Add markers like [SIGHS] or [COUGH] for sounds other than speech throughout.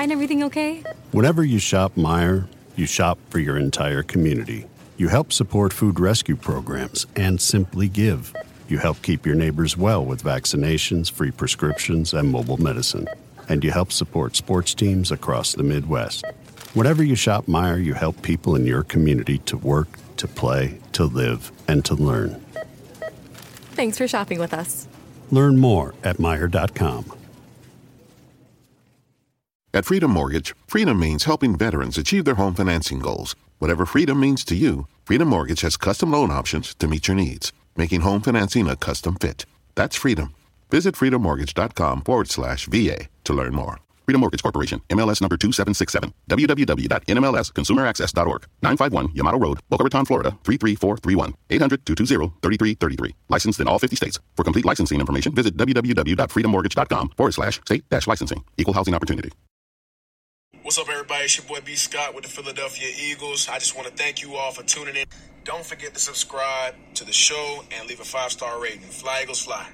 Find everything okay? Whenever you shop Meijer, you shop for your entire community. You help support food rescue programs and Simply Give. You help keep your neighbors well with vaccinations, free prescriptions, and mobile medicine. And you help support sports teams across the Midwest. Whenever you shop Meijer, you help people in your community to work, to play, to live, and to learn. Thanks for shopping with us. Learn more at Meijer.com. At Freedom Mortgage, freedom means helping veterans achieve their home financing goals. Whatever freedom means to you, Freedom Mortgage has custom loan options to meet your needs, making home financing a custom fit. That's freedom. Visit freedommortgage.com forward slash VA to learn more. Freedom Mortgage Corporation, MLS number 2767, www.nmlsconsumeraccess.org, 951 Yamato Road, Boca Raton, Florida, 33431, 800-220-3330. Licensed in all 50 states. For complete licensing information, visit www.freedommortgage.com forward slash state dash licensing. Equal housing opportunity. What's up, everybody? It's your boy B. Scott with the Philadelphia Eagles. I just want to thank you all for tuning in. Don't forget to subscribe to the show and leave a five star rating. Fly Eagles Fly.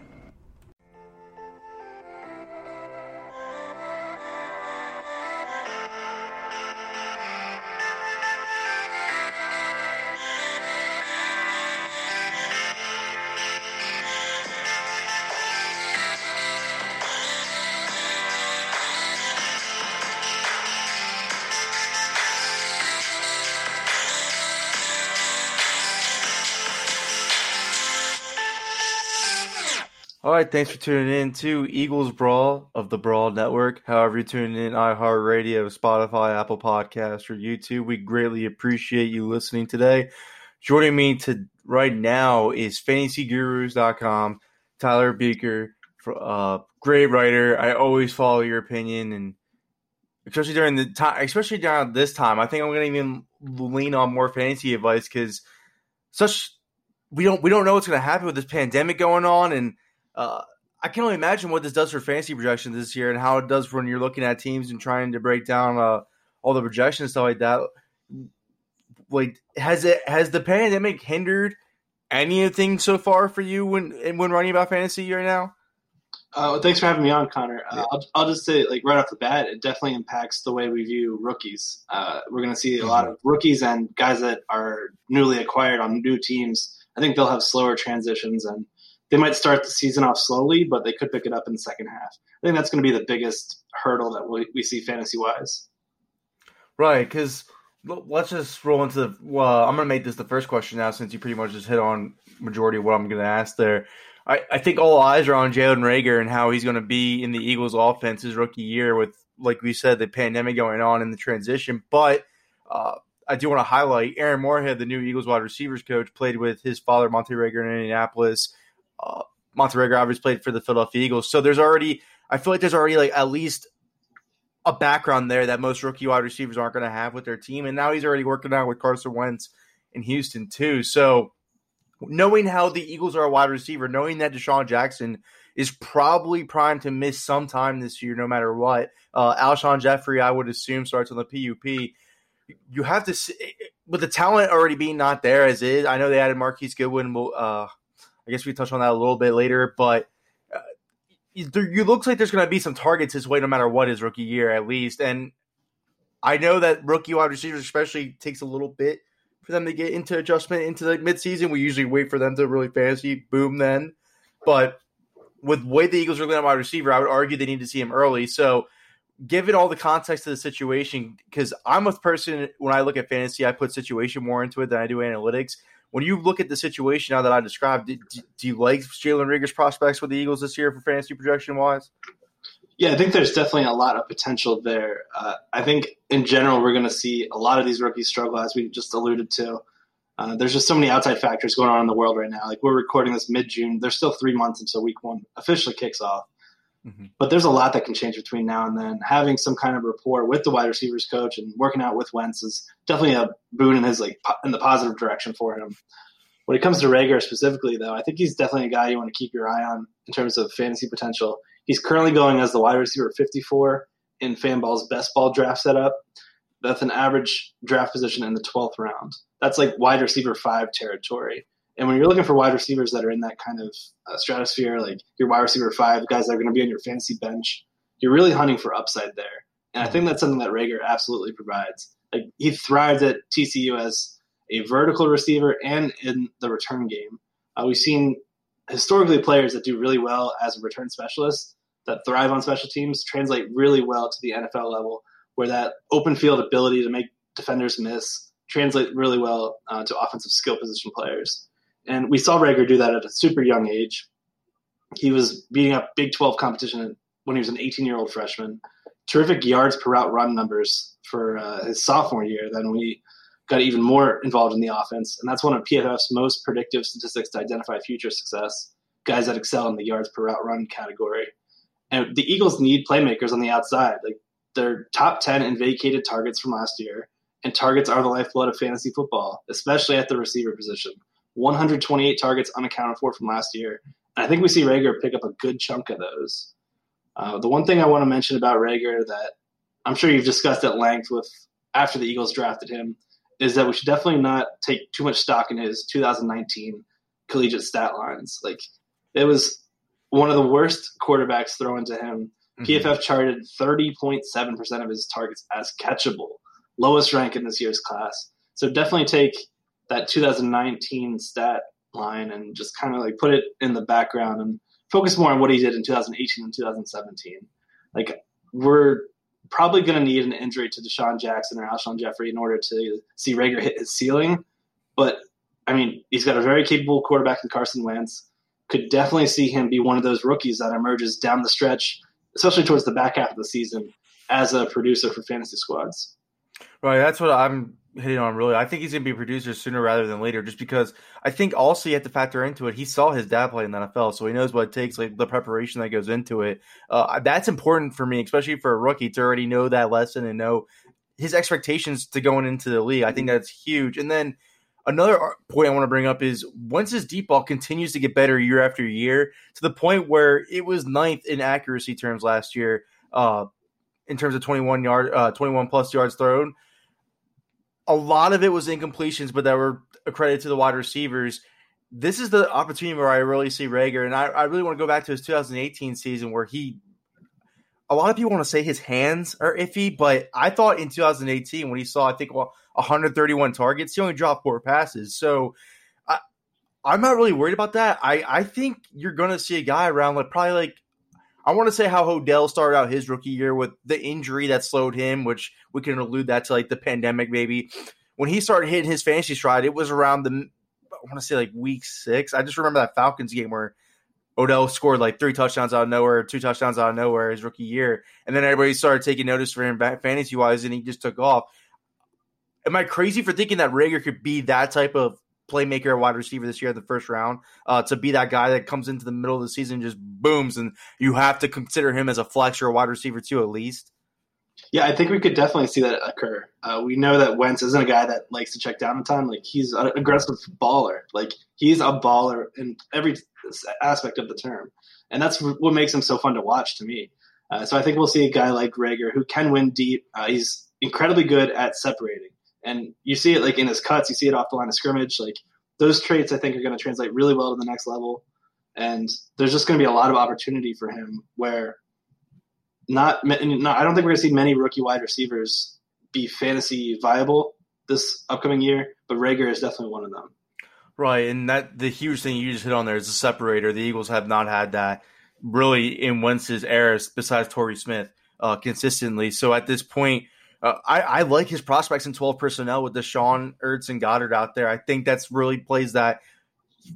Right, thanks for tuning in to Eagles Brawl of the Brawl Network. However, you're tuning in iHeartRadio, Spotify, Apple Podcasts, or YouTube, we greatly appreciate you listening today. Joining me to right now is FantasyGurus.com, Tyler Beaker, uh, great writer. I always follow your opinion, and especially during the time, especially during this time, I think I'm going to even lean on more fantasy advice because such we don't we don't know what's going to happen with this pandemic going on and uh, I can only imagine what this does for fantasy projections this year and how it does when you're looking at teams and trying to break down uh, all the projections and stuff like that. Like, has it has the pandemic hindered anything so far for you when when running about fantasy right now? Uh, well, thanks for having me on, Connor. Uh, I'll, I'll, just say, like right off the bat, it definitely impacts the way we view rookies. Uh, we're going to see a mm-hmm. lot of rookies and guys that are newly acquired on new teams. I think they'll have slower transitions, and they might start the season off slowly, but they could pick it up in the second half. I think that's going to be the biggest hurdle that we, we see fantasy wise. Right, because let's just roll into the. Well, I'm going to make this the first question now, since you pretty much just hit on majority of what I'm going to ask there. I, I think all eyes are on Jalen Reagor and how he's going to be in the Eagles' offense his rookie year with, like we said, the pandemic going on in the transition. But uh, I do want to highlight Aaron Moorehead, the new Eagles wide receivers coach, played with his father Montae Reagor, in Indianapolis uh, obviously played for the Philadelphia Eagles. So there's already, I feel like there's already like at least a background there that most rookie wide receivers aren't going to have with their team. And now he's already working out with Carson Wentz in Houston too. So knowing how the Eagles are a wide receiver, knowing that DeSean Jackson is probably primed to miss some time this year, no matter what. Uh, Alshon Jeffery, I would assume, starts on the PUP. You have to, see, with the talent already being not there as is. I know they added Marquise Goodwin. Uh, I guess we touch on that a little bit later, but uh, you looks like there's going to be some targets his way no matter what his rookie year at least. And I know that rookie wide receivers especially takes a little bit for them to get into adjustment into the midseason. We usually wait for them to really fantasy boom then, but with the way the Eagles are at wide receiver, I would argue they need to see him early. So given all the context of the situation, because I'm a person when I look at fantasy, I put situation more into it than I do analytics when you look at the situation now that I described, do, do you like Jalen Reagor's prospects with the Eagles this year for fantasy projection wise? Yeah, I think there's definitely a lot of potential there. Uh, I think in general, we're going to see a lot of these rookies struggle, as we just alluded to. Uh, there's just so many outside factors going on in the world right now. Like we're recording this mid June. There's still three months until week one officially kicks off. Mm-hmm. But there's a lot that can change between now and then. Having some kind of rapport with the wide receivers coach and working out with Wentz is definitely a boon in his like in the positive direction for him. When it comes to Reagor specifically, though, I think he's definitely a guy you want to keep your eye on in terms of fantasy potential. He's currently going as the wide receiver 54 in Fanball's best ball draft setup. That's an average draft position in the 12th round. That's like wide receiver five territory. And when you're looking for wide receivers that are in that kind of uh, stratosphere, like your wide receiver five, guys that are going to be on your fantasy bench, you're really hunting for upside there. And I think that's something that Reagor absolutely provides. Like he thrives at TCU as a vertical receiver and in the return game. Uh, we've seen historically players that do really well as a return specialist that thrive on special teams translate really well to the NFL level, where that open field ability to make defenders miss translate really well uh, to offensive skill position players. And we saw Reagor do that at a super young age. He was beating up Big 12 competition when he was an 18 year old freshman. Terrific yards per route run numbers for uh, his sophomore year. Then we got even more involved in the offense. And that's one of PFF's most predictive statistics to identify future success guys that excel in the yards per route run category. And the Eagles need playmakers on the outside. Like they're top 10 in vacated targets from last year, and targets are the lifeblood of fantasy football, especially at the receiver position. 128 targets unaccounted for from last year. And I think we see Reagor pick up a good chunk of those. Uh, the one thing I want to mention about Reagor that I'm sure you've discussed at length with after the Eagles drafted him is that we should definitely not take too much stock in his 2019 collegiate stat lines. Like it was one of the worst quarterbacks thrown to him. Mm-hmm. PFF charted 30.7% of his targets as catchable, lowest rank in this year's class. So definitely take that 2019 stat line and just kind of like put it in the background and focus more on what he did in 2018 and 2017. Like we're probably going to need an injury to DeSean Jackson or Alshon Jeffery in order to see Reagor hit his ceiling. But I mean, he's got a very capable quarterback in Carson Wentz. Could definitely see him be one of those rookies that emerges down the stretch, especially towards the back half of the season, as a producer for fantasy squads. Right, that's what I'm hitting on really. I think he's going to be a producer sooner rather than later, just because I think also you have to factor into it. He saw his dad play in the NFL, so he knows what it takes, like the preparation that goes into it. Uh, that's important for me, especially for a rookie to already know that lesson and know his expectations to going into the league. I think that's huge. And then another point I want to bring up is once his deep ball continues to get better year after year to the point where it was ninth in accuracy terms last year. Uh, in terms of 21 yard, uh, 21 plus yards thrown a lot of it was incompletions, but that were accredited to the wide receivers. This is the opportunity where I really see Reagor, and I, I really want to go back to his 2018 season where he. A lot of people want to say his hands are iffy, but I thought in 2018 when he saw I think well 131 targets, he only dropped four passes. So I, I'm not really worried about that. I I think you're going to see a guy around like probably like I want to say how Odell started out his rookie year with the injury that slowed him, which we can allude that to like the pandemic maybe. When he started hitting his fantasy stride, it was around the I want to say like week six. I just remember that Falcons game where Odell scored like three touchdowns out of nowhere, two touchdowns out of nowhere his rookie year, and then everybody started taking notice for him fantasy wise, and he just took off. Am I crazy for thinking that Reagor could be that type of playmaker wide receiver this year in the first round uh, to be that guy that comes into the middle of the season just booms and you have to consider him as a flex or a wide receiver too at least. Yeah i think we could definitely see that occur. Uh, we know that wentz isn't a guy that likes to check down in time like he's an aggressive baller. Like he's a baller in every aspect of the term. And that's what makes him so fun to watch to me. Uh, so i think we'll see a guy like Reagor who can win deep. Uh, he's incredibly good at separating and you see it like in his cuts, you see it off the line of scrimmage. Like those traits, I think are going to translate really well to the next level. And there's just going to be a lot of opportunity for him where not, not I don't think we're going to see many rookie wide receivers be fantasy viable this upcoming year, but Reagor is definitely one of them. Right, and that the huge thing you just hit on there is the separator. The Eagles have not had that really in Wentz's era, besides Torrey Smith, uh, consistently. So at this point, uh, I, I, like his prospects in 12 personnel with DeSean Ertz and Goedert out there. I think that's really plays that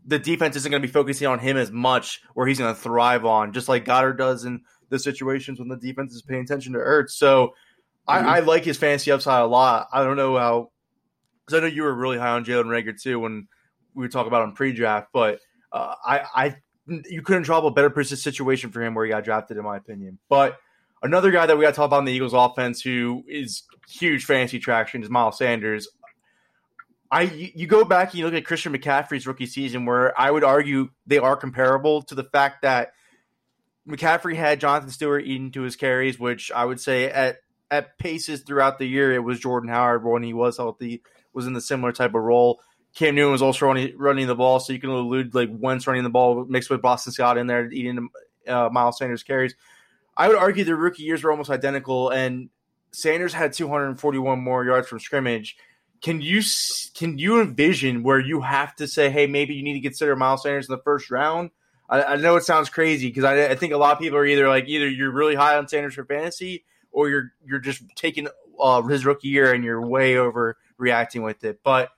the defense isn't going to be focusing on him as much, where he's going to thrive on, just like Goedert does in the situations when the defense is paying attention to Ertz. So mm-hmm. I, I, like his fantasy upside a lot. I don't know how, because I know you were really high on Jalen Reagor too when we would talk about him pre-draft, but uh, I, I you couldn't draw up a better situation for him where he got drafted, in my opinion. But another guy that we got to talk about in the Eagles offense who is huge fantasy traction is Miles Sanders. I you go back and you look at Christian McCaffrey's rookie season, where I would argue they are comparable to the fact that McCaffrey had Jonathan Stewart eating to his carries, which I would say at at paces throughout the year it was Jordan Howard when he was healthy was in the similar type of role. Cam Newton was also running, running the ball, so you can allude like Wentz running the ball mixed with Boston Scott in there eating uh, Miles Sanders carries. I would argue the rookie years were almost identical, and Sanders had 241 more yards from scrimmage. Can you can you envision where you have to say, hey, maybe you need to consider Miles Sanders in the first round? I, I know it sounds crazy because I, I, think a lot of people are either like either you're really high on Sanders for fantasy or you're you're just taking uh, his rookie year and you're way overreacting with it. But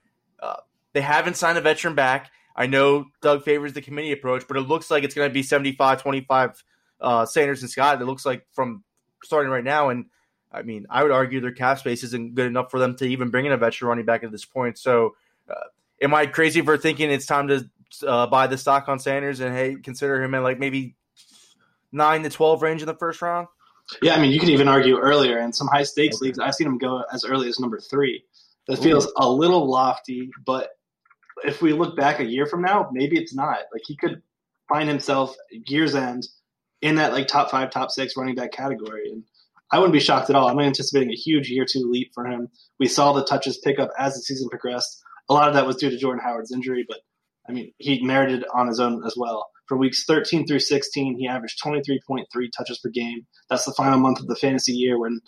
uh, they haven't signed a veteran back. I know Doug favors the committee approach, but it looks like it's going to be 75 25 uh, Sanders and Scott. It looks like from starting right now. And I mean, I would argue their cap space isn't good enough for them to even bring in a veteran running back at this point. So, uh, am I crazy for thinking it's time to uh, buy the stock on Sanders and hey, consider him in like maybe nine to 12 range in the first round? Yeah, I mean, you could even argue earlier in some high stakes okay. leagues. I've seen him go as early as number three. That feels Ooh. a little lofty, but if we look back a year from now, maybe it's not. Like he could find himself year's end in that like top five, top six running back category, and I wouldn't be shocked at all. I'm anticipating a huge year two leap for him. We saw the touches pick up as the season progressed. A lot of that was due to Jordan Howard's injury, but I mean, he merited on his own as well. For weeks 13 through 16, he averaged 23.3 touches per game. That's the final month of the fantasy year when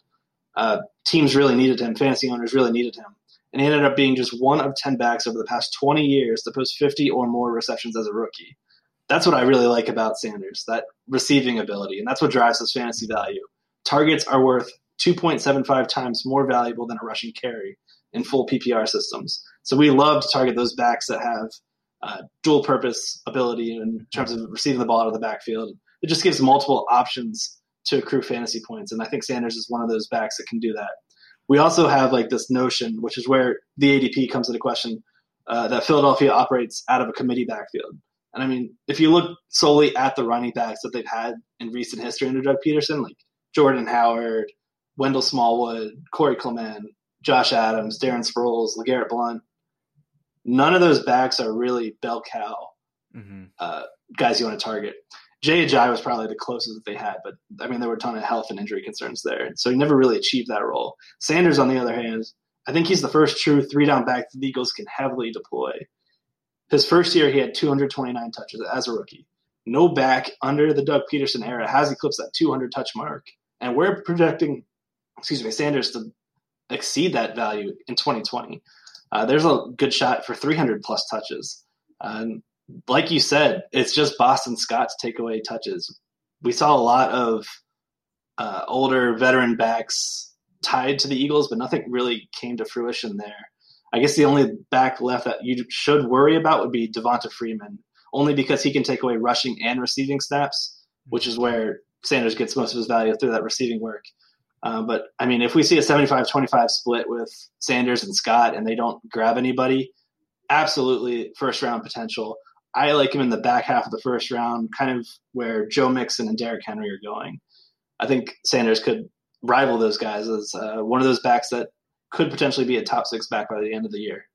uh, teams really needed him, fantasy owners really needed him. And he ended up being just one of 10 backs over the past 20 years to post 50 or more receptions as a rookie. That's what I really like about Sanders, that receiving ability. And that's what drives his fantasy value. Targets are worth 2.75 times more valuable than a rushing carry in full PPR systems. So we love to target those backs that have uh, dual purpose ability in terms of receiving the ball out of the backfield. It just gives multiple options to accrue fantasy points. And I think Sanders is one of those backs that can do that. We also have like this notion, which is where the ADP comes into question, uh, that Philadelphia operates out of a committee backfield. And I mean, if you look solely at the running backs that they've had in recent history under Doug Pederson, like Jordan Howard, Wendell Smallwood, Corey Clement, Josh Adams, Darren Sproles, LeGarrette Blunt, none of those backs are really bell cow mm-hmm. uh, guys you want to target. Jay Ajayi was probably the closest that they had, but I mean there were a ton of health and injury concerns there, so he never really achieved that role. Sanders, on the other hand, I think he's the first true three down back the Eagles can heavily deploy. His first year, he had 229 touches as a rookie. No back under the Doug Pederson era has eclipsed that 200 touch mark, and we're projecting, excuse me, Sanders to exceed that value in 2020 uh, there's a good shot for 300 plus touches. Um, like you said, it's just Boston Scott's takeaway touches. We saw a lot of uh, older veteran backs tied to the Eagles, but nothing really came to fruition there. I guess the only back left that you should worry about would be Devonta Freeman, only because he can take away rushing and receiving snaps, which is where Sanders gets most of his value through that receiving work. Uh, but I mean, if we see a 75 25 split with Sanders and Scott and they don't grab anybody, absolutely first round potential. I like him in the back half of the first round, kind of where Joe Mixon and Derrick Henry are going. I think Sanders could rival those guys as uh, one of those backs that could potentially be a top six back by the end of the year.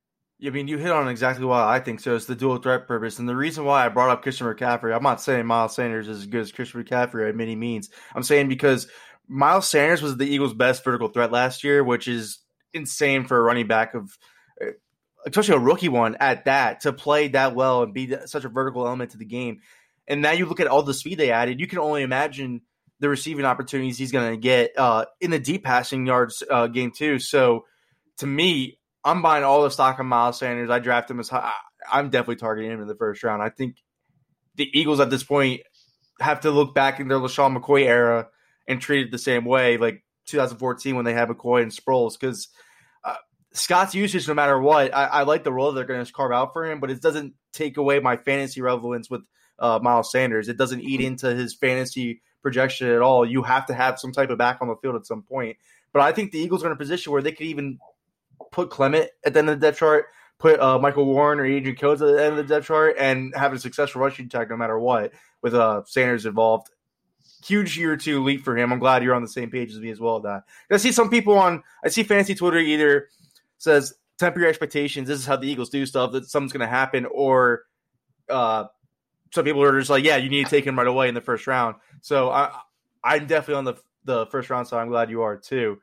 I mean, you hit on exactly why I think so. It's the dual threat purpose. And the reason why I brought up Christian McCaffrey, I'm not saying Miles Sanders is as good as Christian McCaffrey by many means. I'm saying because Miles Sanders was the Eagles' best vertical threat last year, which is insane for a running back of, especially a rookie one at that, to play that well and be such a vertical element to the game. And now you look at all the speed they added, you can only imagine the receiving opportunities he's going to get uh, in the deep passing yards uh, game too. So to me, I'm buying all the stock on Miles Sanders. I draft him as high. I'm definitely targeting him in the first round. I think the Eagles at this point have to look back in their LeSean McCoy era and treat it the same way, like 2014 when they had McCoy and Sproles, because uh, Scott's usage, no matter what, I, I like the role they're going to carve out for him, but it doesn't take away my fantasy relevance with uh, Miles Sanders. It doesn't eat into his fantasy projection at all. You have to have some type of back on the field at some point. But I think the Eagles are in a position where they could even put Clement at the end of the depth chart, put uh, Michael Warren or Adrian Coates at the end of the depth chart and have a successful rushing attack no matter what with uh, Sanders involved. Huge year two leap for him. I'm glad you're on the same page as me as well. That I see some people on I see fancy Twitter either says temper your expectations. This is how the Eagles do stuff. That something's going to happen, or uh, some people are just like, yeah, you need to take him right away in the first round. So I I'm definitely on the the first round. So I'm glad you are too.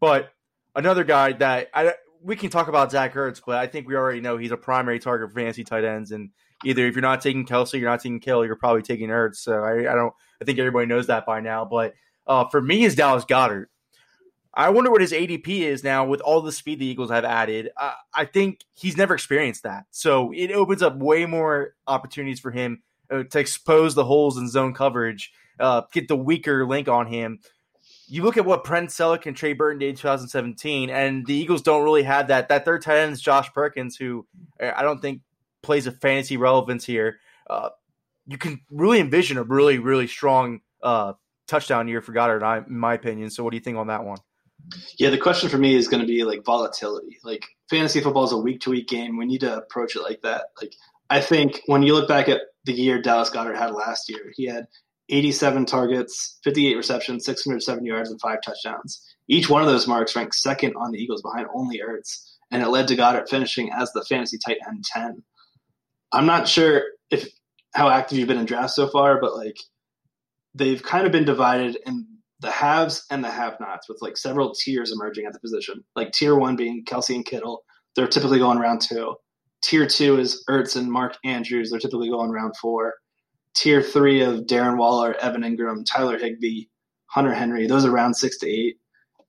But another guy that I we can talk about Zach Ertz, but I think we already know he's a primary target for fantasy tight ends. And either if you're not taking Kelce, you're not taking Kill, you're probably taking Ertz. So I, I don't. I think everybody knows that by now. But uh, for me, is Dallas Goedert. I wonder what his ADP is now with all the speed the Eagles have added. Uh, I think he's never experienced that, so it opens up way more opportunities for him uh, to expose the holes in zone coverage, uh, get the weaker link on him. You look at what Brent Celek and Trey Burton did in 2017, and the Eagles don't really have that. That third tight end is Josh Perkins, who uh, I don't think plays a fantasy relevance here. Uh, you can really envision a really, really strong uh, touchdown year for Goedert, in my opinion. So, what do you think on that one? Yeah, the question for me is going to be like volatility. Like fantasy football is a week to week game. We need to approach it like that. Like I think when you look back at the year Dallas Goedert had last year, he had 87 targets, 58 receptions, 607 yards, and five touchdowns. Each one of those marks ranked second on the Eagles behind only Ertz, and it led to Goedert finishing as the fantasy tight end 10. I'm not sure if how active you've been in drafts so far, but like they've kind of been divided in the haves and the have-nots with like several tiers emerging at the position. Like tier one being Kelce and Kittle, they're typically going round two. Tier two is Ertz and Mark Andrews, they're typically going round four. Tier three of Darren Waller, Evan Engram, Tyler Higbee, Hunter Henry, those are round six to eight.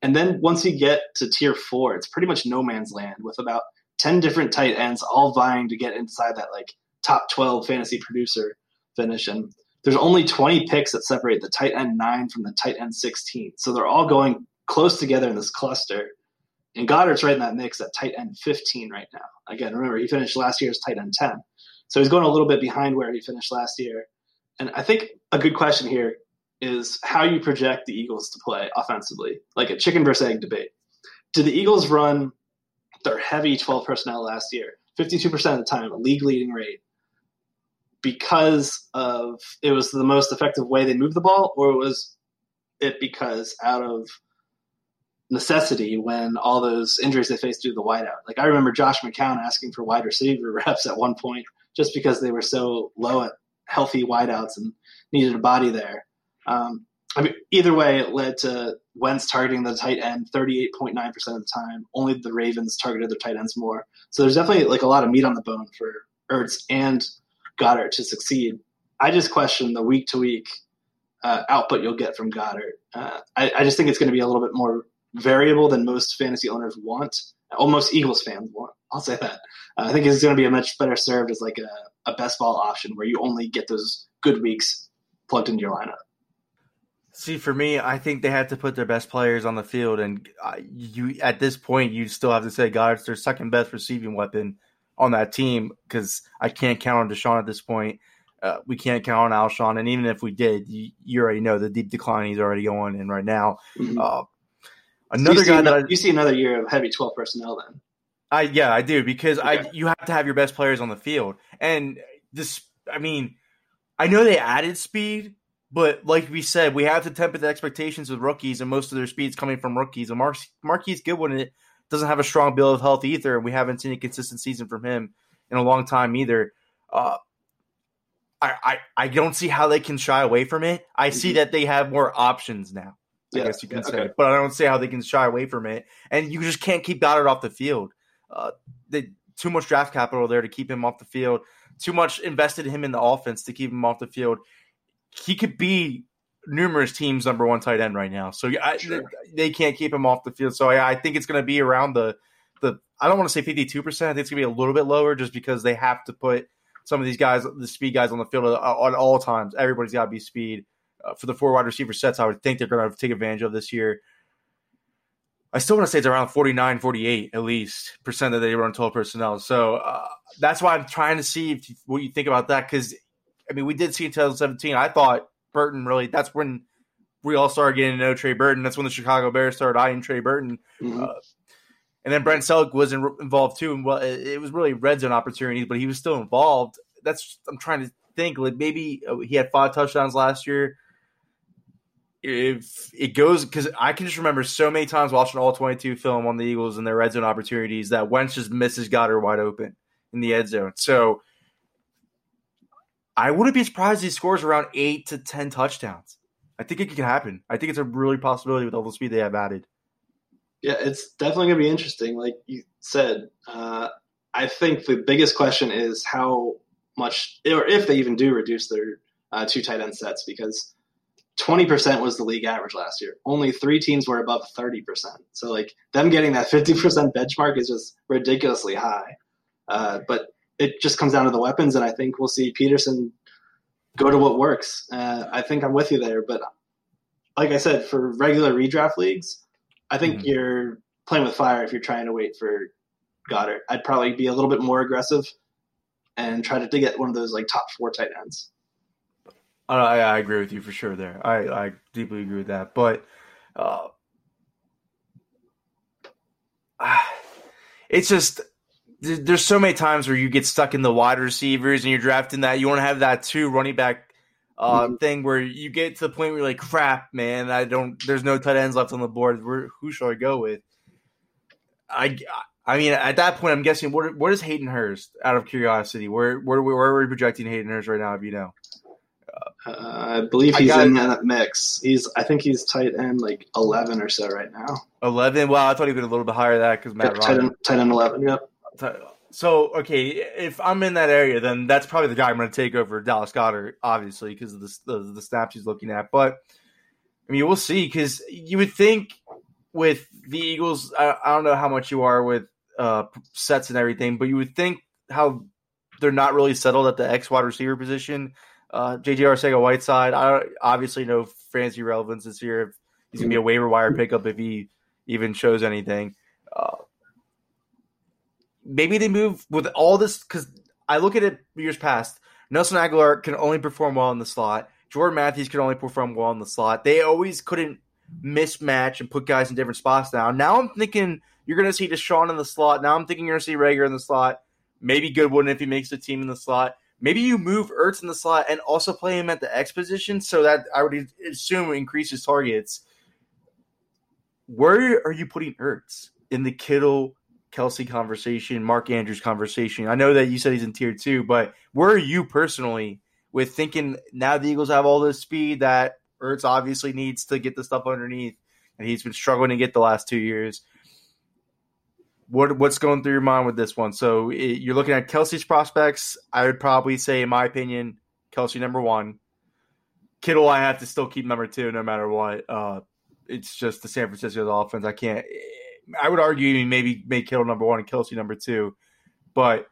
And then once you get to tier four, it's pretty much no man's land with about 10 different tight ends all vying to get inside that like top 12 fantasy producer finish. And there's only 20 picks that separate the tight end nine from the tight end 16. So they're all going close together in this cluster. And Goedert's right in that mix at tight end 15 right now. Again, remember, he finished last year's tight end 10. So he's going a little bit behind where he finished last year. And I think a good question here is how you project the Eagles to play offensively, like a chicken versus egg debate. Did the Eagles run their heavy 12 personnel last year, 52% of the time, a league leading rate? because of it was the most effective way they moved the ball, or was it because out of necessity when all those injuries they faced due to the wideout? Like I remember Josh McCown asking for wide receiver [LAUGHS] reps at one point just because they were so low at healthy wideouts and needed a body there. Um, I mean, either way, it led to Wentz targeting the tight end 38.9% of the time. Only the Ravens targeted their tight ends more. So there's definitely like a lot of meat on the bone for Ertz and Goedert to succeed. I just question the week to week output you'll get from Goedert. Uh, I, I, just think it's going to be a little bit more variable than most fantasy owners want. Almost Eagles fans want. I'll say that. Uh, I think it's going to be a much better served as like a, a best ball option where you only get those good weeks plugged into your lineup. See, for me, I think they have to put their best players on the field, and uh, you at this point, you still have to say Goedert's their second best receiving weapon on that team because I can't count on DeSean at this point. Uh, we can't count on Alshon, and even if we did, you, you, already know the deep decline he's already going in right now. Mm-hmm. Uh, another guy another, that I, you see another year of heavy twelve personnel. Then, I yeah, I do because okay. I you have to have your best players on the field, and this. I mean, I know they added speed, but like we said, we have to temper the expectations with rookies, and most of their speed's coming from rookies. And Mar- Marquise Goodwin it doesn't have a strong bill of health either, and we haven't seen a consistent season from him in a long time either. Uh, I, I I don't see how they can shy away from it. I see mm-hmm. that they have more options now. I yeah, guess you can yeah, say, okay. but I don't see how they can shy away from it. And you just can't keep Goedert off the field. Uh, they, too much draft capital there to keep him off the field. Too much invested in him in the offense to keep him off the field. He could be numerous teams number one tight end right now. So I, sure. they, they, can't keep him off the field. So I, I think it's going to be around the the. I don't want to say fifty two percent. I think it's going to be a little bit lower just because they have to put some of these guys, the speed guys, on the field at, all times. Everybody's got to be speed for the four wide receiver sets. I would think they're going to take advantage of this year. I still want to say it's around 49, 48 at least percent that they run 12 personnel. So uh, that's why I'm trying to see if, what you think about that. Because, I mean, we did see in 2017, I thought Burton really. That's when we all started getting to know Trey Burton. That's when the Chicago Bears started eyeing Trey Burton. Mm-hmm. Uh, And then Brent Celek was in, involved too, and well, it, it was really red zone opportunities, but he was still involved. That's I'm trying to think. Like maybe uh, he had five touchdowns last year. If it goes, because I can just remember so many times watching all 22 film on the Eagles and their red zone opportunities that Wentz just misses Goedert wide open in the end zone. So I wouldn't be surprised if he scores around eight to 10 touchdowns. I think it could happen. I think it's a really possibility with all the speed they have added. Yeah, it's definitely going to be interesting. Like you said, uh, I think the biggest question is how much, or if they even do reduce their uh, two tight end sets, because 20% was the league average last year. Only three teams were above 30%. So, like, them getting that 50% benchmark is just ridiculously high. Uh, but it just comes down to the weapons, and I think we'll see Pederson go to what works. Uh, I think I'm with you there, but like I said, for regular redraft leagues, I think mm-hmm. you're playing with fire if you're trying to wait for Goedert. I'd probably be a little bit more aggressive and try to, get one of those like top four tight ends. I, I agree with you for sure there. I, I deeply agree with that. But uh, [SIGHS] it's just there's so many times where you get stuck in the wide receivers and you're drafting that you want to have that two running back uh, mm-hmm. thing where you get to the point where you're like, crap, man, I don't. There's no tight ends left on the board. Where who should I go with? I I mean, at that point, I'm guessing what what is Hayden Hurst? Out of curiosity, where where where are we projecting Hayden Hurst right now? If you know. Uh, I believe he's I in that mix. He's, I think he's tight end like eleven or so right now. Eleven. Wow, I thought he'd been a little bit higher than that because Matt yeah, tight, end, tight end eleven. Yep. So okay, if I'm in that area, then that's probably the guy I'm going to take over Dallas Goedert, obviously because of the, the, the snaps he's looking at. But I mean, we'll see because you would think with the Eagles, I, I, don't know how much you are with uh, sets and everything, but you would think how they're not really settled at the X wide receiver position. Uh, JJ Arcega Whiteside, I obviously no fancy relevance this year. He's to be a waiver wire pickup if he even shows anything. Uh, maybe they move with all this because I look at it years past. Nelson Agholor can only perform well in the slot. Jordan Matthews can only perform well in the slot. They always couldn't mismatch and put guys in different spots now. Now I'm thinking you're going to see DeSean in the slot. Now I'm thinking you're going to see Reagor in the slot. Maybe Goodwin if he makes the team in the slot. Maybe you move Ertz in the slot and also play him at the X position so that I would assume increases targets. Where are you putting Ertz? In the Kittle Kelce conversation, Mark Andrews conversation. I know that you said he's in tier two, but where are you personally with thinking now the Eagles have all this speed that Ertz obviously needs to get the stuff underneath, and he's been struggling to get the last two years. What what's going through your mind with this one? So it, you're looking at Kelce's prospects. I would probably say, in my opinion, Kelce number one. Kittle, I have to still keep number two, no matter what. Uh, it's just the San Francisco offense. I can't. I would argue maybe make Kittle number one and Kelce number two, but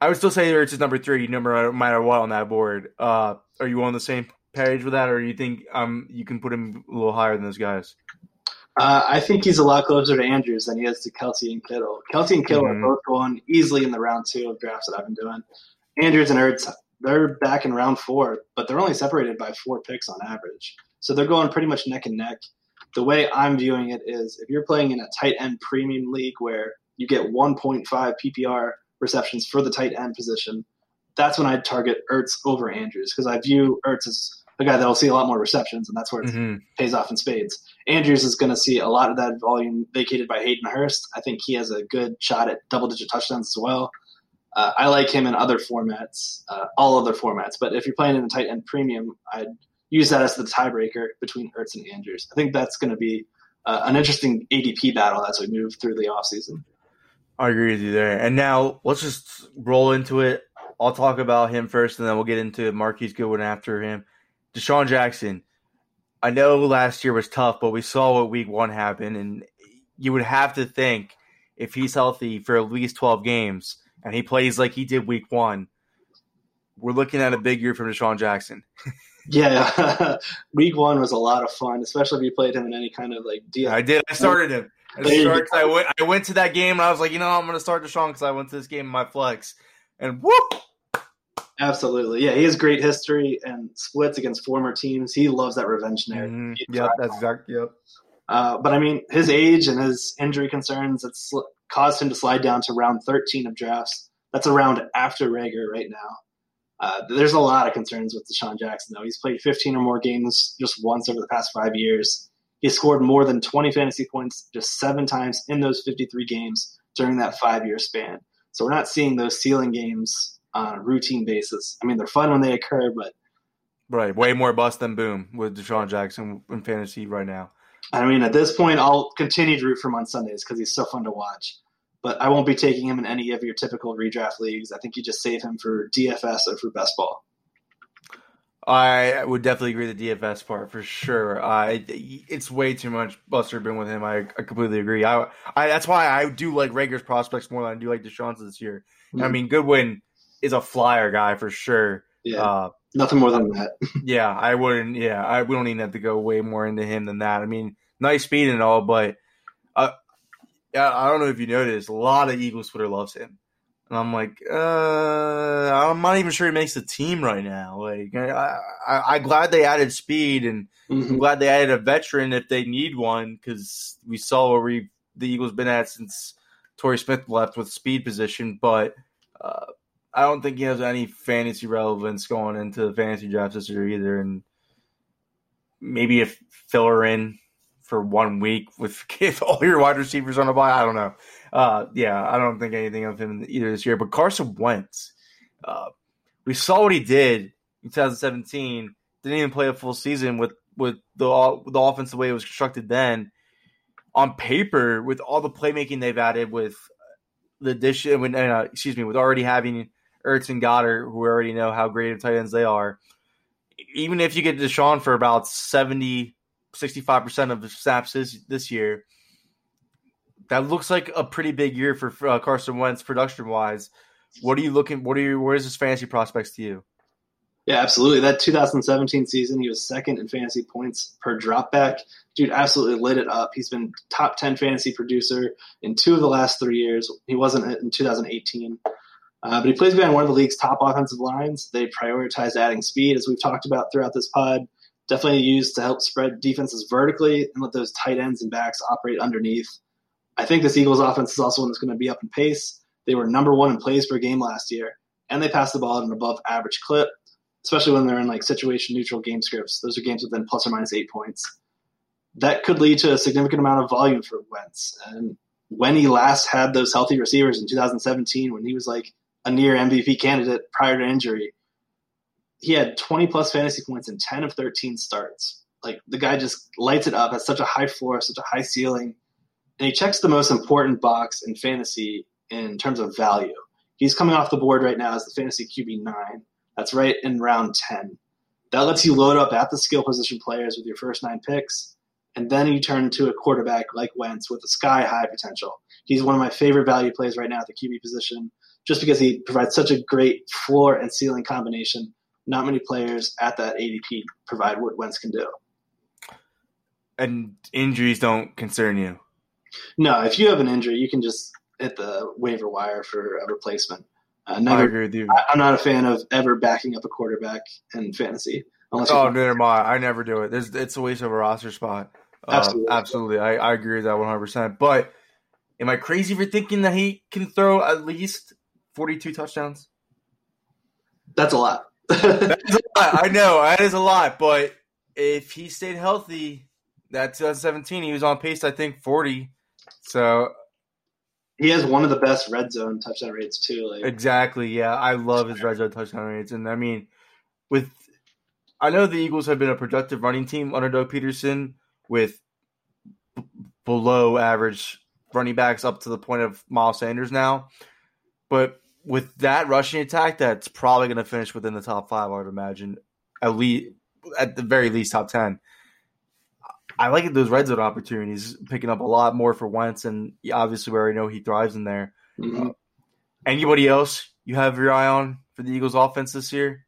I would still say Ertz is number three, no matter what on that board. Uh, are you on the same page with that, or you think um you can put him a little higher than those guys? Uh, I think he's a lot closer to Andrews than he is to Kelce and Kittle. Kelce and Kittle mm-hmm. are both going easily in the round two of drafts that I've been doing. Andrews and Ertz, they're back in round four, but they're only separated by four picks on average. So they're going pretty much neck and neck the way I'm viewing it is if you're playing in a tight end premium league where you get 1.5 PPR receptions for the tight end position, that's when I'd target Ertz over Andrews because I view Ertz as a guy that'll see a lot more receptions, and that's where it mm-hmm. pays off in spades. Andrews is going to see a lot of that volume vacated by Hayden Hurst. I think he has a good shot at double digit touchdowns as well. Uh, I like him in other formats, uh, all other formats. But if you're playing in a tight end premium, I'd use that as the tiebreaker between Ertz and Andrews. I think that's going to be uh, an interesting ADP battle as we move through the offseason. I agree with you there. And now let's just roll into it. I'll talk about him first, and then we'll get into Marquise Goodwin after him. DeSean Jackson. I know last year was tough, but we saw what week one happened, and you would have to think if he's healthy for at least 12 games and he plays like he did week one, we're looking at a big year from DeSean Jackson. [LAUGHS] Yeah, [LAUGHS] week one was a lot of fun, especially if you played him in any kind of like deal. I did. I started him. I, started, I went. I went to that game and I was like, you know, I'm going to start DeSean because I went to this game in my flex, and whoop. Absolutely, yeah. He has great history and splits against former teams. He loves that revenge narrative. Mm-hmm. Yep, that's exactly. Yep. Uh, but I mean, his age and his injury concerns it's caused him to slide down to round 13 of drafts. That's a round after Reagor right now. Uh, there's a lot of concerns with DeSean Jackson, though. He's played 15 or more games just once over the past five years. He scored more than 20 fantasy points just seven times in those 53 games during that five year span. So we're not seeing those ceiling games on a routine basis. I mean, they're fun when they occur, but. Right. Way more bust than boom with DeSean Jackson in fantasy right now. I mean, at this point, I'll continue to root for him on Sundays because he's so fun to watch. But I won't be taking him in any of your typical redraft leagues. I think you just save him for DFS or for best ball. I would definitely agree the DFS part for sure. Uh, it's way too much Buster been with him. I, I completely agree. I, I, that's why I do like Reagor's prospects more than I do like DeSean's this year. Mm-hmm. I mean, Goodwin is a flyer guy for sure. Yeah, uh, nothing more than that. [LAUGHS] yeah, I wouldn't. Yeah, I we don't even have to go way more into him than that. I mean, nice speed and all, but uh, I don't know if you noticed, a lot of Eagles Twitter loves him. And I'm like, uh, I'm not even sure he makes the team right now. Like, I, I, am glad they added speed, and mm-hmm. I'm glad they added a veteran if they need one, because we saw where we the Eagles been at since Torrey Smith left with speed position. But uh, I don't think he has any fantasy relevance going into the fantasy draft this year either. And maybe if filler in for one week with [LAUGHS] if all your wide receivers on a bye, I don't know uh, yeah, I don't think anything of him either this year. But Carson Wentz, uh, we saw what he did in 2017. Didn't even play a full season with with the the offense the way it was constructed then. On paper, with all the playmaking they've added, with the addition, when uh, excuse me, with already having Ertz and Goedert, who we already know how great of tight ends they are. Even if you get DeSean for about 70, 65% of the snaps this, this year, that looks like a pretty big year for uh, Carson Wentz production wise. What are you looking? What are you? Where's his fantasy prospects to you? Yeah, absolutely. That 2017 season, he was second in fantasy points per dropback. Dude absolutely lit it up. He's been top 10 fantasy producer in two of the last three years. He wasn't in 2018. Uh, but he plays behind one of the league's top offensive lines. They prioritize adding speed, as we've talked about throughout this pod. Definitely used to help spread defenses vertically and let those tight ends and backs operate underneath. I think this Eagles offense is also one that's going to be up in pace. They were number one in plays per game last year, and they passed the ball at an above average clip, especially when they're in like situation neutral game scripts. Those are games within plus or minus eight points. That could lead to a significant amount of volume for Wentz. And when he last had those healthy receivers in 2017, when he was like a near MVP candidate prior to injury, he had 20 plus fantasy points in 10 of 13 starts. Like the guy just lights it up, has such a high floor, such a high ceiling and he checks the most important box in fantasy in terms of value. He's coming off the board right now as the fantasy QB nine. That's right in round ten. That lets you load up at the skill position players with your first nine picks, and then you turn to a quarterback like Wentz with a sky high potential. He's one of my favorite value plays right now at the QB position, just because he provides such a great floor and ceiling combination. Not many players at that ADP provide what Wentz can do. And injuries don't concern you. No, if you have an injury, you can just hit the waiver wire for a replacement. Uh, never, I agree with you. I, am not a fan of ever backing up a quarterback in fantasy. Unless oh, neither am I. I never do it. There's, it's a waste of a roster spot. Uh, absolutely. absolutely. I, I agree with that 100%. But am I crazy for thinking that he can throw at least 42 touchdowns? That's a lot. [LAUGHS] That's a lot. I know. That is a lot. But if he stayed healthy, that 2017, he was on pace, I think, 40. So he has one of the best red zone touchdown rates too. Like exactly, yeah, I love his red zone touchdown rates, and I mean, with I know the Eagles have been a productive running team under Doug Pederson with b- below average running backs up to the point of Miles Sanders now, but with that rushing attack, that's probably going to finish within the top five. I would imagine, at least at the very least top ten. I like those red zone opportunities, picking up a lot more for Wentz, and obviously we already know he thrives in there. Mm-hmm. Uh, anybody else you have your eye on for the Eagles' offense this year?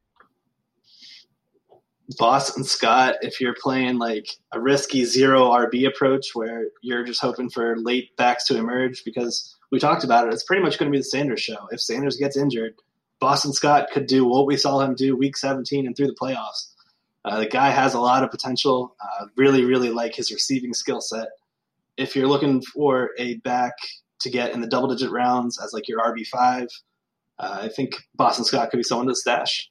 Boston Scott, if you're playing like a risky zero RB approach where you're just hoping for late backs to emerge, because we talked about it, it's pretty much going to be the Sanders show. If Sanders gets injured, Boston Scott could do what we saw him do week 17 and through the playoffs Uh, the guy has a lot of potential. Uh, really, really like his receiving skill set. If you're looking for a back to get in the double digit rounds as like your RB five, uh, I think Boston Scott could be someone to stash.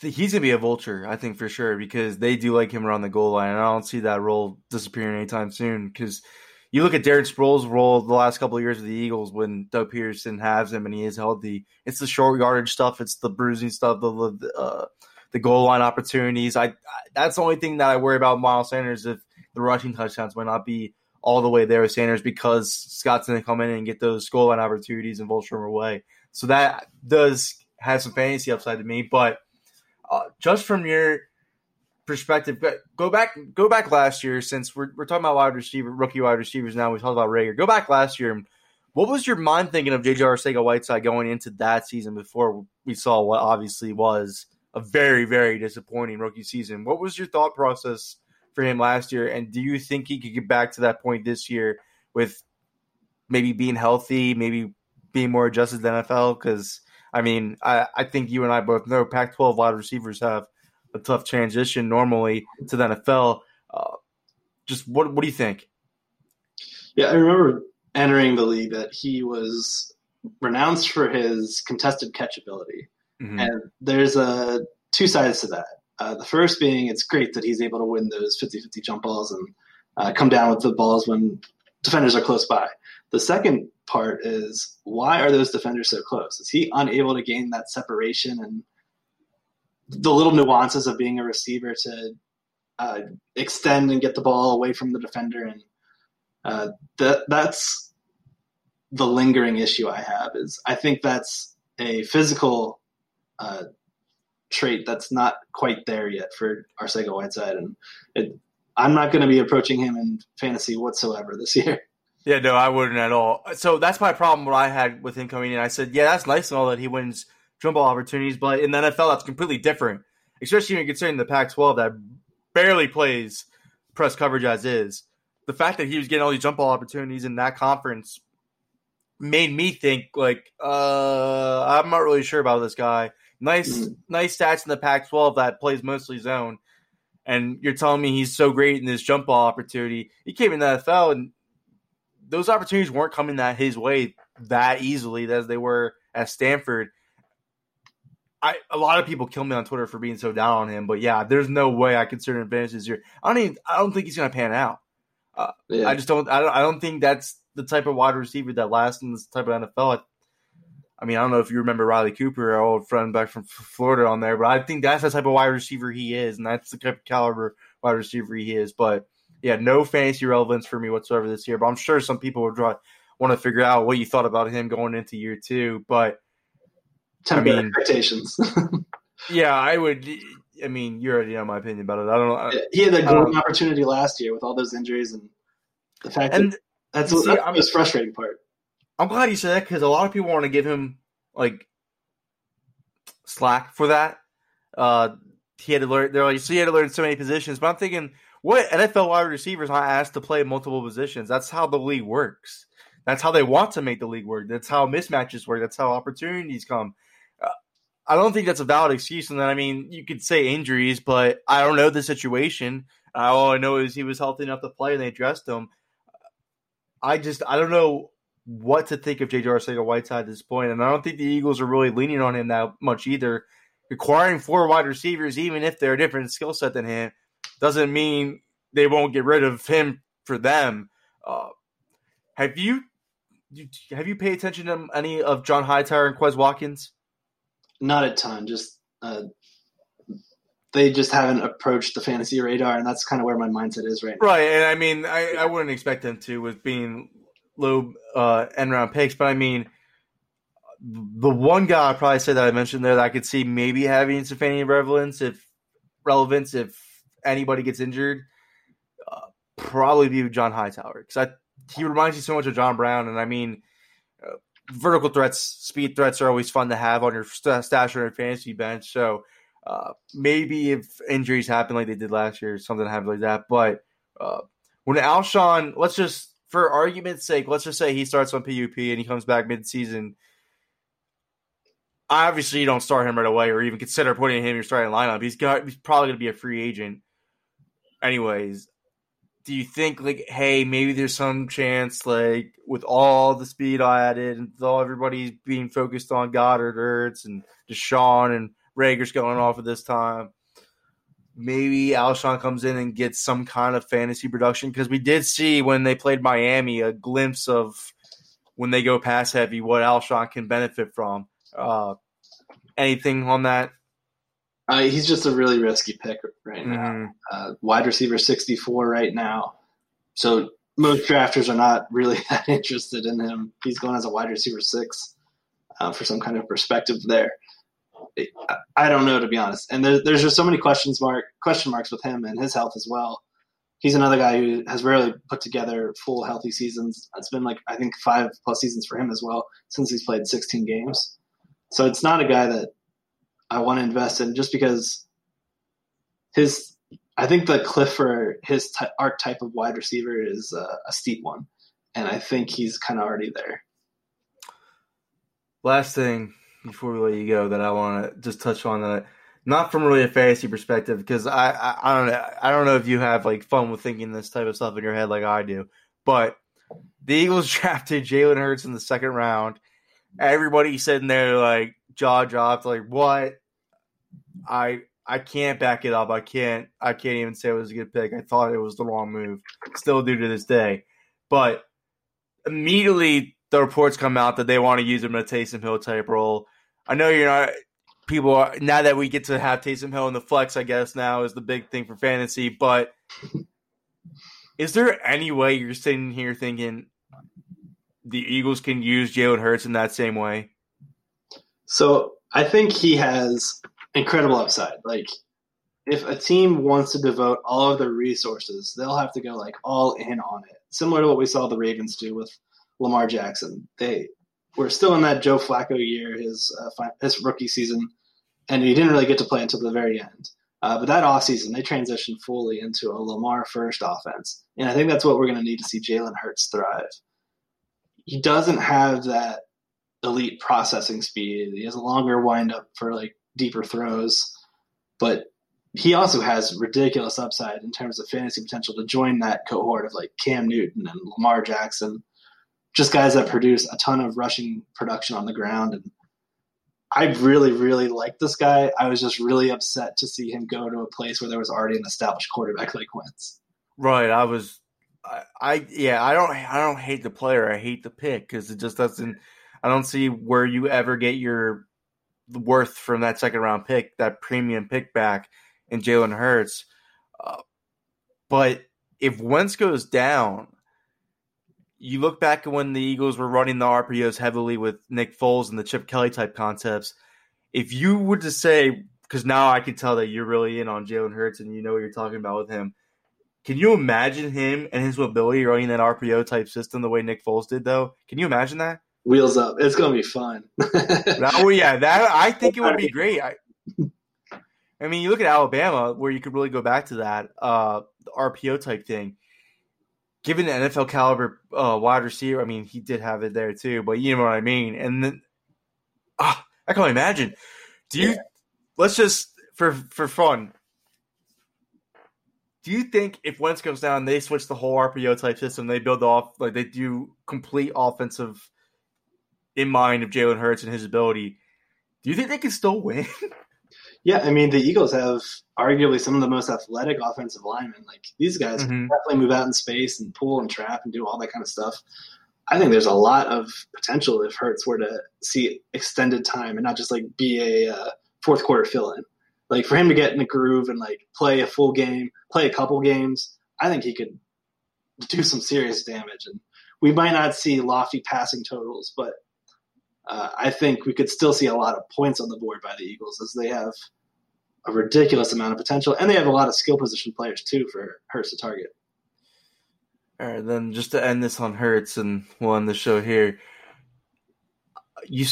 He's gonna be a vulture, I think for sure, because they do like him around the goal line. And I don't see that role disappearing anytime soon. Because you look at Darren Sproles' role the last couple of years of the Eagles when Doug Pederson has him and he is healthy. It's the short yardage stuff, it's the bruising stuff, the uh, the goal line opportunities. I, I, that's the only thing that I worry about Miles Sanders if the rushing touchdowns might not be all the way there with Sanders because Scott's going to come in and get those goal line opportunities and vulture him away. So that does have some fantasy upside to me, but uh, just from your perspective, go back go back last year since we're, we're talking about wide receiver rookie wide receivers now. We talked about Reagor. Go back last year. What was your mind thinking of JJ Arcega-Whiteside going into that season before we saw what obviously was a very very disappointing rookie season? What was your thought process for him last year, and do you think he could get back to that point this year with maybe being healthy, maybe being more adjusted to the NFL? Because I mean, I, I think you and I both know Pac-12 wide receivers have a tough transition normally to the NFL. Uh, just what what do you think? Yeah, I remember entering the league that he was renounced for his contested catchability, mm-hmm. and there's a two sides to that. Uh, the first being it's great that he's able to win those 50-50 jump balls and uh, come down with the balls when defenders are close by. The second part is why are those defenders so close? Is he unable to gain that separation and the little nuances of being a receiver to uh, extend and get the ball away from the defender? And uh, that that's the lingering issue I have. Is I think that's a physical uh, trait that's not quite there yet for Arcega-Whiteside, and it, I'm not going to be approaching him in fantasy whatsoever this [LAUGHS] year. Yeah, no, I wouldn't at all. So that's my problem. What I had with him coming in, I said, yeah, that's nice and all that he wins jump ball opportunities, but in the NFL, that's completely different. Especially when considering the Pac-12 that barely plays press coverage as is. The fact that he was getting all these jump ball opportunities in that conference made me think like, uh, I'm not really sure about this guy. Nice, mm-hmm. nice stats in the Pac-12 that plays mostly zone, and you're telling me he's so great in this jump ball opportunity. He came in the NFL and those opportunities weren't coming that his way that easily as they were at Stanford. I a lot of people kill me on Twitter for being so down on him, but yeah, there's no way I consider him advantage this year. I don't even I don't think he's gonna pan out. Uh, yeah. I just don't I don't I don't think that's the type of wide receiver that lasts in this type of NFL. I, I mean, I don't know if you remember Riley Cooper, our old friend back from Florida, on there, but I think that's the type of wide receiver he is, and that's the type of caliber wide receiver he is. But yeah, no fantasy relevance for me whatsoever this year. But I'm sure some people would try, want to figure out what you thought about him going into year two. But Temper I mean, expectations. [LAUGHS] yeah, I would. I mean, you already know my opinion about it. I don't know. I, he had a golden opportunity last year with all those injuries and the fact and, that that's, see, that's the most frustrating part. I'm glad you said that because a lot of people want to give him like slack for that. Uh, he had to learn. They're like, so he had to learn so many positions. But I'm thinking, what NFL wide receivers not asked to play multiple positions? That's how the league works. That's how they want to make the league work. That's how mismatches work. That's how opportunities come. I don't think that's a valid excuse. And then, I mean, you could say injuries, but I don't know the situation. Uh, all I know is he was healthy enough to play, and they dressed him. I just I don't know what to think of JJ Arcega-Whiteside at this point, and I don't think the Eagles are really leaning on him that much either. Requiring four wide receivers, even if they're a different skill set than him, doesn't mean they won't get rid of him for them. Uh, have you have you paid attention to any of John Hightower and Quez Watkins? Not a ton. Just uh, they just haven't approached the fantasy radar, and that's kind of where my mindset is right now. Right, and I mean, I, I wouldn't expect them to with being low uh, end round picks, but I mean, the one guy I probably said that I mentioned there that I could see maybe having some fantasy relevance if relevance if anybody gets injured, uh, probably be John Hightower because he reminds me so much of John Brown, and I mean, vertical threats, speed threats are always fun to have on your st- stash or your fantasy bench. So uh, maybe if injuries happen like they did last year, something happens like that. But uh, when Alshon, let's just for argument's sake, let's just say he starts on PUP and he comes back mid-season. obviously you don't start him right away or even consider putting him in your starting lineup. He's got he's probably going to be a free agent. Anyways, do you think like hey maybe there's some chance like with all the speed I added and all everybody's being focused on Goedert, Ertz, and DeSean and Reagor's going off at this time. Maybe Alshon comes in and gets some kind of fantasy production because we did see when they played Miami a glimpse of when they go pass heavy what Alshon can benefit from. Uh, anything on that? Uh, he's just a really risky pick right now. Mhm. Uh, wide receiver 64 right now. So most drafters are not really [LAUGHS] that interested in him. He's going as a wide receiver six uh, for some kind of perspective there. I- I don't know to be honest, and there, there's just so many questions mark question marks with him and his health as well. He's another guy who has rarely put together full healthy seasons. It's been like I think five plus seasons for him as well since he's played 16 games. So it's not a guy that I want to invest in just because his I think the cliff for his ty- archetype of wide receiver is a steep one, and I think he's kind of already there. Last thing before we let you go that I want to just touch on that, not from really a fantasy perspective, because I, I I don't know I don't know if you have like fun with thinking this type of stuff in your head like I do, but the Eagles [LAUGHS] drafted Jalen Hurts in the second round. Everybody sitting there like jaw dropped, like what? I I can't back it up. I can't I can't even say it was a good pick. I thought it was the wrong move. Still do to this day. But immediately the reports come out that they want to use him in a Taysom Hill type role. I know you're not people are now that we get to have Taysom Hill in the flex, I guess now is the big thing for fantasy, but is there any way you're sitting here thinking the Eagles can use Jalen Hurts in that same way? So I think he has incredible upside. Like if a team wants to devote all of their resources, they'll have to go like all in on it. Similar to what we saw the Ravens do with Lamar Jackson. They were still in that Joe Flacco year, his uh, his rookie season, and he didn't really get to play until the very end. Uh, but that offseason, they transitioned fully into a Lamar first offense. And I think that's what we're going to need to see Jalen Hurts thrive. He doesn't have that elite processing speed. He has a longer windup for like deeper throws, but he also has ridiculous upside in terms of fantasy potential to join that cohort of like Cam Newton and Lamar Jackson, just guys that produce a ton of rushing production on the ground. And I really, really like this guy. I was just really upset to see him go to a place where there was already an established quarterback like Wentz. Right. I was, I, I yeah, I don't, I don't hate the player. I hate the pick because it just doesn't. I don't see where you ever get your worth from that second round pick, that premium pick back in Jalen Hurts. Uh, but if Wentz goes down, you look back at when the Eagles were running the RPOs heavily with Nick Foles and the Chip Kelly type concepts. If you were to say, because now I can tell that you're really in on Jalen Hurts and you know what you're talking about with him. Can you imagine him and his mobility running that RPO type system the way Nick Foles did, though? Can you imagine that? Wheels up. It's going to be fun. [LAUGHS] Well, yeah, that I think it would be great. I, I mean, you look at Alabama, where you could really go back to that uh, the RPO type thing. Given the NFL caliber uh, wide receiver, I mean, he did have it there too, but you know what I mean. And then, ah, I can't imagine. Do you? Let's just for for fun. Do you think if Wentz goes down, they switch the whole RPO type system, they build off like they do complete offensive in mind of Jalen Hurts and his ability? Do you think they can still win? [LAUGHS] Yeah, I mean the Eagles have arguably some of the most athletic offensive linemen. Like these guys can Mhm. definitely move out in space and pull and trap and do all that kind of stuff. I think there's a lot of potential if Hurts were to see extended time and not just like be a uh, fourth quarter fill in. Like for him to get in the groove and like play a full game, play a couple games, I think he could do some serious damage. And we might not see lofty passing totals, but uh, I think we could still see a lot of points on the board by the Eagles as they have a ridiculous amount of potential, and they have a lot of skill position players too for Hurts to target. All right, then just to end this on Hurts and we'll end the show here. You,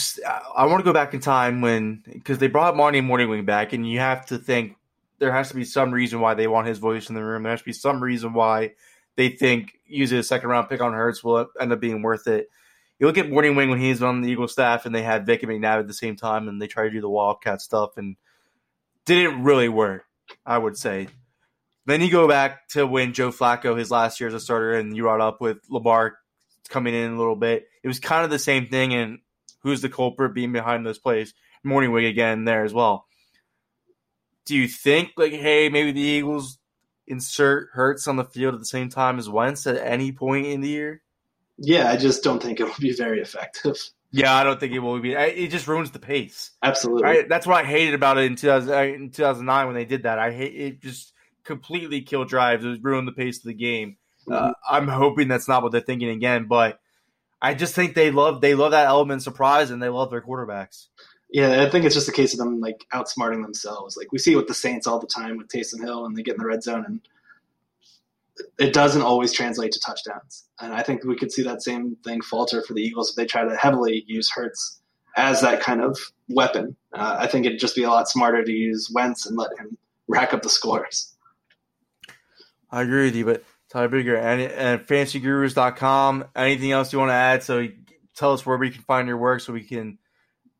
I want to go back in time when because they brought Marty Mornhinweg back, and you have to think there has to be some reason why they want his voice in the room. There has to be some reason why they think using a second round pick on Hurts will end up being worth it. You look at Mornhinweg when he's on the Eagles staff and they had Vic and McNabb at the same time and they tried to do the Wildcat stuff and didn't really work, I would say. Then you go back to when Joe Flacco, his last year as a starter, and you brought up with Lamar coming in a little bit. It was kind of the same thing, and who's the culprit being behind those plays? Mornhinweg again there as well. Do you think, like, hey, maybe the Eagles insert Hurts on the field at the same time as Wentz at any point in the year? Yeah, I just don't think it will be very effective. Yeah, I don't think it will be. It just ruins the pace. Absolutely. I, that's what I hated about it in, 2000, uh, in 2009 when they did that. I hate it. Just completely killed drives. It ruined the pace of the game. Mm-hmm. Uh, I'm hoping that's not what they're thinking again, but I just think they love they love that element of surprise and they love their quarterbacks. Yeah, I think it's just a case of them like outsmarting themselves. Like we see with the Saints all the time with Taysom Hill, and they get in the red zone and it doesn't always translate to touchdowns. And I think we could see that same thing falter for the Eagles if they try to heavily use Hurts as that kind of weapon. Uh, I think it'd just be a lot smarter to use Wentz and let him rack up the scores. I agree with you, but Tyler Bigger and, and fantasygurus.com. Anything else you want to add? So tell us where we can find your work so we can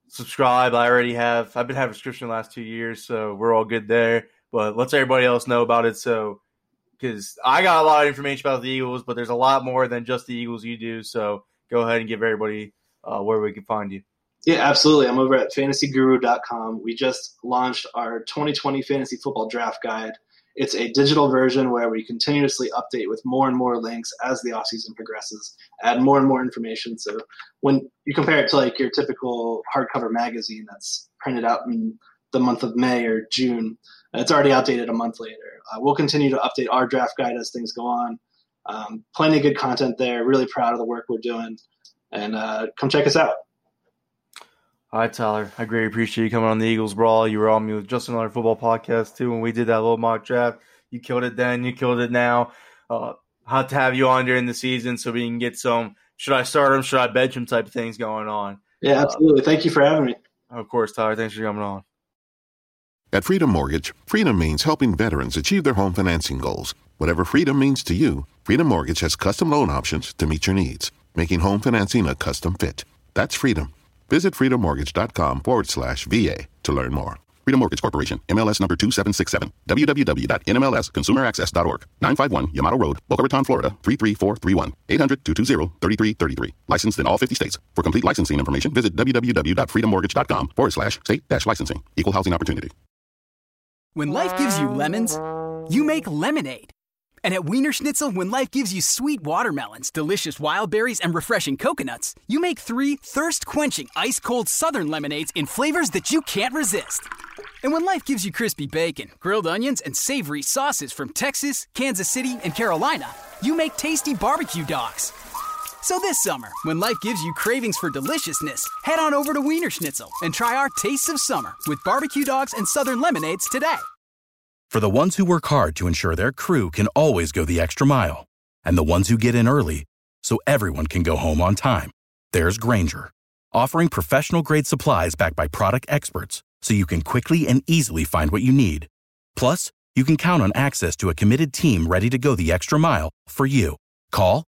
subscribe. I already have. I've been having a subscription the last two years, so we're all good there. But let's everybody else know about it. So because I got a lot of information about the Eagles, but there's a lot more than just the Eagles you do. So go ahead and give everybody uh, where we can find you. Yeah, absolutely. I'm over at fantasyguru.com. We just launched our 2020 fantasy football draft guide. It's a digital version where we continuously update with more and more links as the offseason progresses, add more and more information. So when you compare it to like your typical hardcover magazine that's printed out in the month of May or June, it's already outdated a month later. Uh, we'll continue to update our draft guide as things go on. Um, plenty of good content there. Really proud of the work we're doing. And uh, come check us out. All right, Tyler. I greatly appreciate you coming on the Eagles Brawl. You were on me with just another football podcast too. When we did that little mock draft, you killed it then. You killed it now. Uh, hot to have you on during the season so we can get some. Should I start him? Should I bench him? Type of things going on. Yeah, absolutely. Uh, Thank you for having me. Of course, Tyler. Thanks for coming on. At Freedom Mortgage, freedom means helping veterans achieve their home financing goals. Whatever freedom means to you, Freedom Mortgage has custom loan options to meet your needs, making home financing a custom fit. That's freedom. Visit freedommortgage.com forward slash VA to learn more. Freedom Mortgage Corporation, MLS number 2767, www.nmlsconsumeraccess.org, 951 Yamato Road, Boca Raton, Florida, 33431, 800-220-3333. Licensed in all 50 states. For complete licensing information, visit www.freedommortgage.com forward slash state dash licensing. Equal housing opportunity. When life gives you lemons, you make lemonade. And at Wienerschnitzel, when life gives you sweet watermelons, delicious wild berries, and refreshing coconuts, you make three thirst quenching ice cold southern lemonades in flavors that you can't resist. And when life gives you crispy bacon, grilled onions, and savory sauces from Texas, Kansas City, and Carolina, you make tasty barbecue dogs. So this summer, when life gives you cravings for deliciousness, head on over to Wienerschnitzel and try our tastes of summer with barbecue dogs and southern lemonades today. For the ones who work hard to ensure their crew can always go the extra mile, and the ones who get in early so everyone can go home on time, there's Grainger, offering professional grade supplies backed by product experts so you can quickly and easily find what you need. Plus, you can count on access to a committed team ready to go the extra mile for you. Call